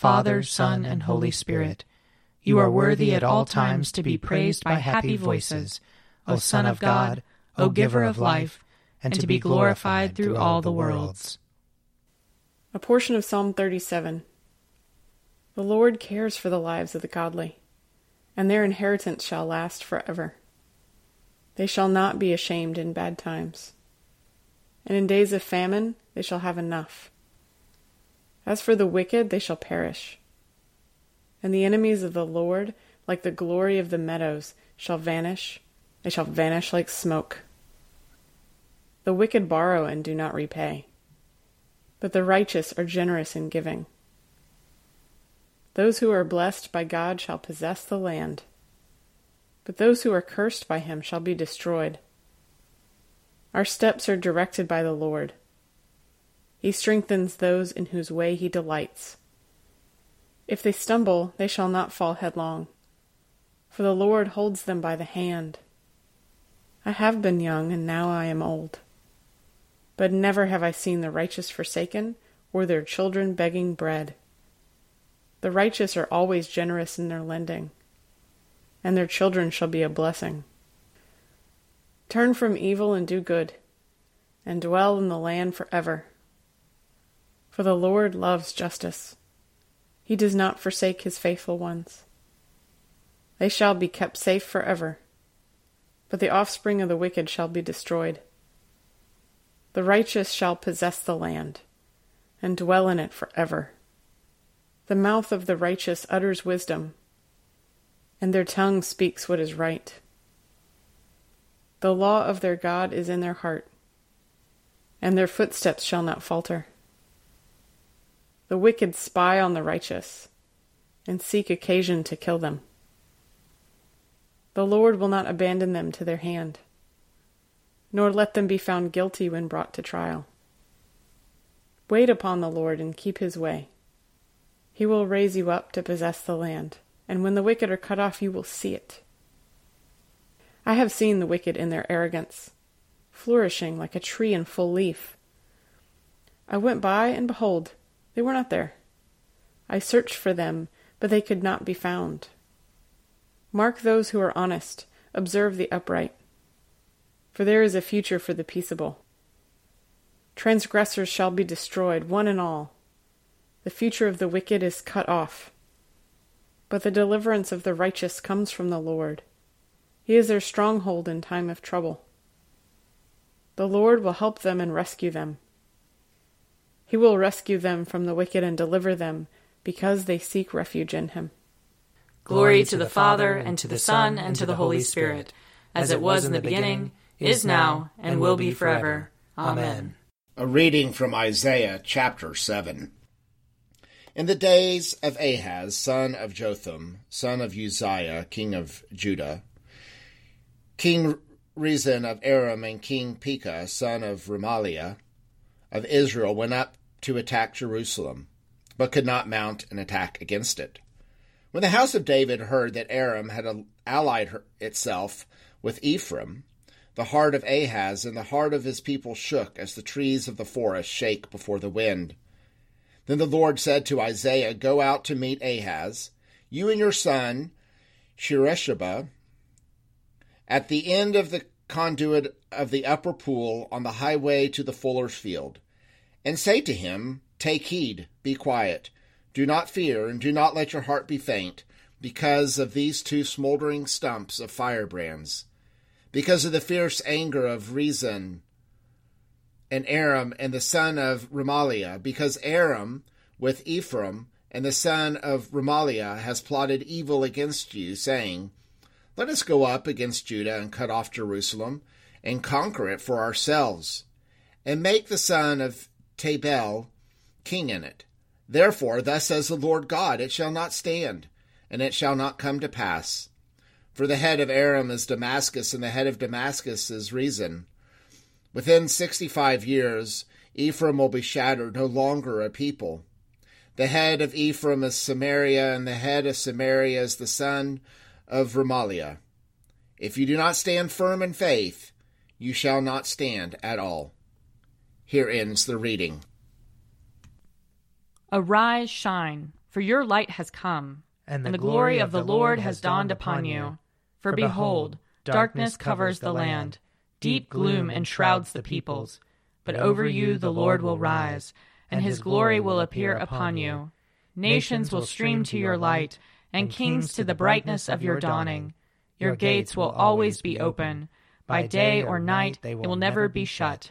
Father, Son, and Holy Spirit. You are worthy at all times to be praised by happy voices, O Son of God, O Giver of life, and to be glorified through all the worlds. A portion of Psalm 37. The Lord cares for the lives of the godly, and their inheritance shall last forever. They shall not be ashamed in bad times, and in days of famine they shall have enough. As for the wicked, they shall perish. And the enemies of the Lord, like the glory of the meadows, shall vanish. They shall vanish like smoke. The wicked borrow and do not repay, but the righteous are generous in giving. Those who are blessed by God shall possess the land, but those who are cursed by him shall be destroyed. Our steps are directed by the Lord. He strengthens those in whose way he delights. If they stumble, they shall not fall headlong, for the Lord holds them by the hand. I have been young, and now I am old. But never have I seen the righteous forsaken, or their children begging bread. The righteous are always generous in their lending, and their children shall be a blessing. Turn from evil and do good, and dwell in the land forever for the Lord loves justice. He does not forsake his faithful ones. They shall be kept safe forever, but the offspring of the wicked shall be destroyed. The righteous shall possess the land, and dwell in it forever. The mouth of the righteous utters wisdom, and their tongue speaks what is right. The law of their God is in their heart, and their footsteps shall not falter. The wicked spy on the righteous and seek occasion to kill them. The Lord will not abandon them to their hand, nor let them be found guilty when brought to trial. Wait upon the Lord and keep his way. He will raise you up to possess the land, and when the wicked are cut off, you will see it. I have seen the wicked in their arrogance, flourishing like a tree in full leaf. I went by, and behold, they were not there. I searched for them, but they could not be found. Mark those who are honest, observe the upright, for there is a future for the peaceable. Transgressors shall be destroyed, one and all. The future of the wicked is cut off. But the deliverance of the righteous comes from the Lord. He is their stronghold in time of trouble. The Lord will help them and rescue them. He will rescue them from the wicked and deliver them, because they seek refuge in him. Glory to the Father, and to the Son, and to the Holy Spirit, as it was in the beginning, is now, and will be forever. Amen. A reading from Isaiah chapter 7. In the days of Ahaz, son of Jotham, son of Uzziah, king of Judah, King Rezin of Aram and King Pekah, son of Remaliah of Israel, went up to attack Jerusalem, but could not mount an attack against it. When the house of David heard that Aram had allied itself with Ephraim, the heart of Ahaz and the heart of his people shook as the trees of the forest shake before the wind. Then the Lord said to Isaiah, Go out to meet Ahaz, you and your son, Shear-jashub, at the end of the conduit of the upper pool on the highway to the fuller's field, and say to him, Take heed, be quiet, do not fear, and do not let your heart be faint, because of these two smoldering stumps of firebrands, because of the fierce anger of Rezin and Aram and the son of Remaliah, because Aram with Ephraim and the son of Remaliah has plotted evil against you, saying, Let us go up against Judah and cut off Jerusalem, and conquer it for ourselves, and make the son of Tabeel king in it. Therefore, thus says the Lord God, it shall not stand, and it shall not come to pass. For the head of Aram is Damascus, and the head of Damascus is Rezin. Within sixty five years, Ephraim will be shattered, no longer a people. The head of Ephraim is Samaria, and the head of Samaria is the son of Remaliah. If you do not stand firm in faith, you shall not stand at all. Here ends the reading. Arise, shine, for your light has come, and the, and the glory, glory of the Lord has dawned upon you. For behold, darkness covers the land, deep gloom enshrouds the peoples. But over you the Lord will rise, and his glory will appear upon you. Nations will stream to your light, and kings to the brightness of your dawning. Your gates will always be open. By day or night they will never be shut.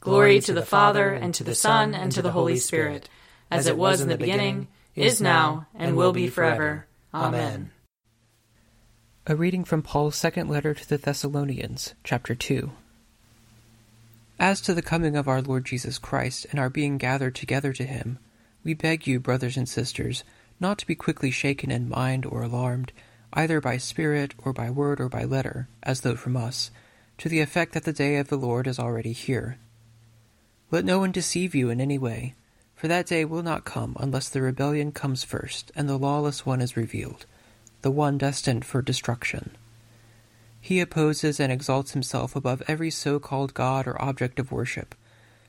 Glory to the Father, and to the Son, and to the Holy Spirit, as it was in the beginning is now, and will be forever. Amen. A reading from Paul's second letter to the Thessalonians, chapter 2. As to the coming of our Lord Jesus Christ and our being gathered together to him, we beg you, brothers and sisters, not to be quickly shaken in mind or alarmed, either by spirit or by word or by letter, as though from us, to the effect that the day of the Lord is already here. Let no one deceive you in any way. For that day will not come unless the rebellion comes first, and the lawless one is revealed, the one destined for destruction. He opposes and exalts himself above every so called God or object of worship,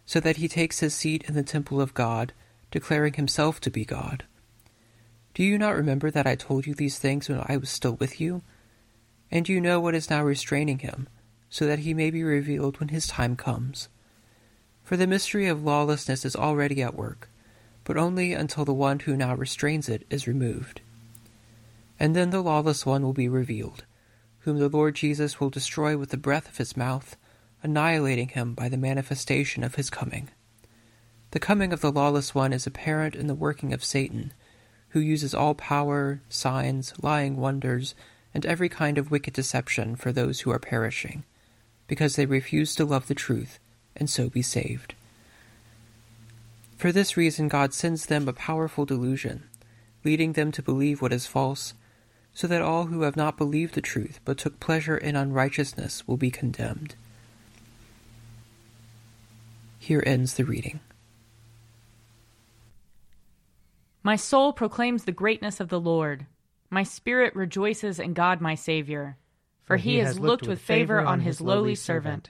so that he takes his seat in the temple of God, declaring himself to be God. Do you not remember that I told you these things when I was still with you? And you know what is now restraining him, so that he may be revealed when his time comes. For the mystery of lawlessness is already at work, but only until the one who now restrains it is removed. And then the lawless one will be revealed, whom the Lord Jesus will destroy with the breath of his mouth, annihilating him by the manifestation of his coming. The coming of the lawless one is apparent in the working of Satan, who uses all power, signs, lying wonders, and every kind of wicked deception for those who are perishing, because they refuse to love the truth and so be saved. For this reason, God sends them a powerful delusion, leading them to believe what is false, so that all who have not believed the truth but took pleasure in unrighteousness will be condemned. Here ends the reading. My soul proclaims the greatness of the Lord. My spirit rejoices in God my Saviour, for, he, he has looked with favor on his lowly servant.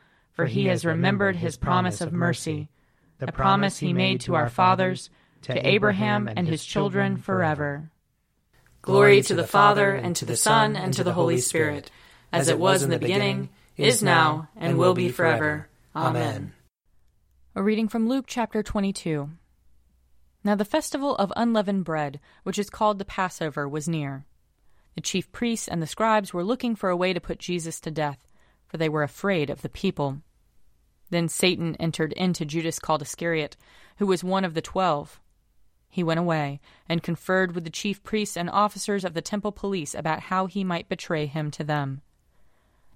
for he has remembered his promise of mercy, the promise he made to our fathers, to Abraham and his children forever. Glory to the Father, and to the Son, and to the Holy Spirit, as it was in the beginning, is now, and will be forever. Amen. A reading from Luke chapter 22. Now the festival of unleavened bread, which is called the Passover, was near. The chief priests and the scribes were looking for a way to put Jesus to death, for they were afraid of the people. Then Satan entered into Judas called Iscariot, who was one of the twelve. He went away and conferred with the chief priests and officers of the temple police about how he might betray him to them.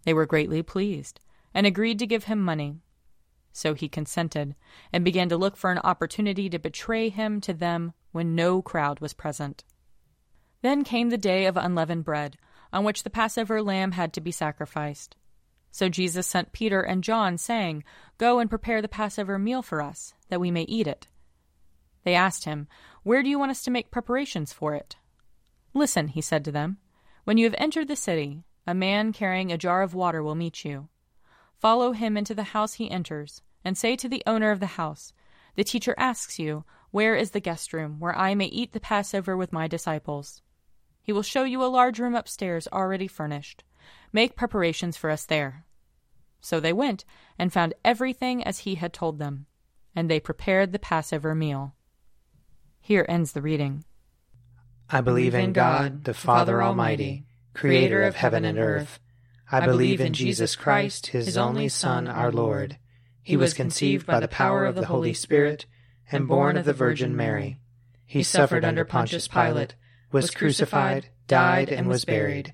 They were greatly pleased and agreed to give him money. So he consented and began to look for an opportunity to betray him to them when no crowd was present. Then came the day of unleavened bread, on which the Passover lamb had to be sacrificed. So Jesus sent Peter and John, saying, Go and prepare the Passover meal for us, that we may eat it. They asked him, Where do you want us to make preparations for it? Listen, he said to them, When you have entered the city, a man carrying a jar of water will meet you. Follow him into the house he enters, and say to the owner of the house, The teacher asks you, Where is the guest room, where I may eat the Passover with my disciples? He will show you a large room upstairs already furnished. Make preparations for us there. So they went and found everything as he had told them, and they prepared the Passover meal. Here ends the reading. I believe in God, the Father Almighty, creator of heaven and earth. I believe in Jesus Christ, his only Son, our Lord. He was conceived by the power of the Holy Spirit and born of the Virgin Mary. He suffered under Pontius Pilate was crucified, died, and was buried.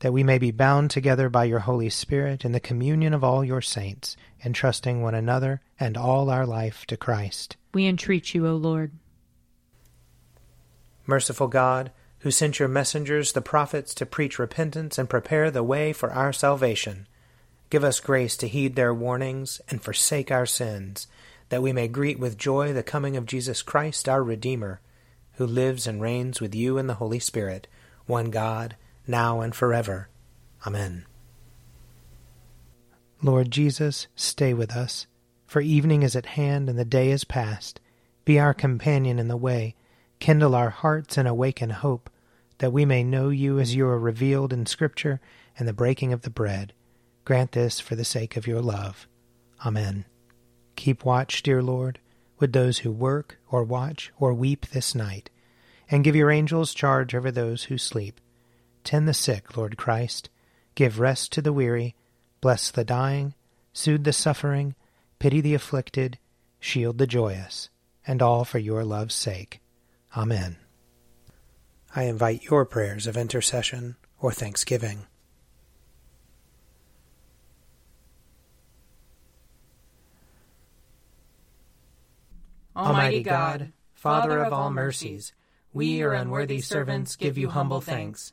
that we may be bound together by your Holy Spirit in the communion of all your saints, entrusting one another and all our life to Christ. We entreat you, O Lord. Merciful God, who sent your messengers, the prophets, to preach repentance and prepare the way for our salvation, give us grace to heed their warnings and forsake our sins, that we may greet with joy the coming of Jesus Christ, our Redeemer, who lives and reigns with you in the Holy Spirit, one God, now and forever. Amen. Lord Jesus, stay with us, for evening is at hand and the day is past. Be our companion in the way, kindle our hearts and awaken hope, that we may know you as you are revealed in Scripture and the breaking of the bread. Grant this for the sake of your love. Amen. Keep watch, dear Lord, with those who work or watch or weep this night, and give your angels charge over those who sleep Tend the sick, Lord Christ. Give rest to the weary. Bless the dying. Soothe the suffering. Pity the afflicted. Shield the joyous. And all for your love's sake. Amen. I invite your prayers of intercession or thanksgiving. Almighty God, Father of all mercies, we, your unworthy servants, give you humble thanks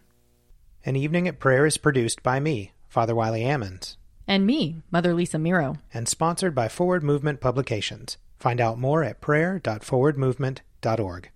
An Evening at Prayer is produced by me, Father Wiley Ammons. And me, Mother Lisa Miro. And sponsored by Forward Movement Publications. Find out more at prayer.forwardmovement.org.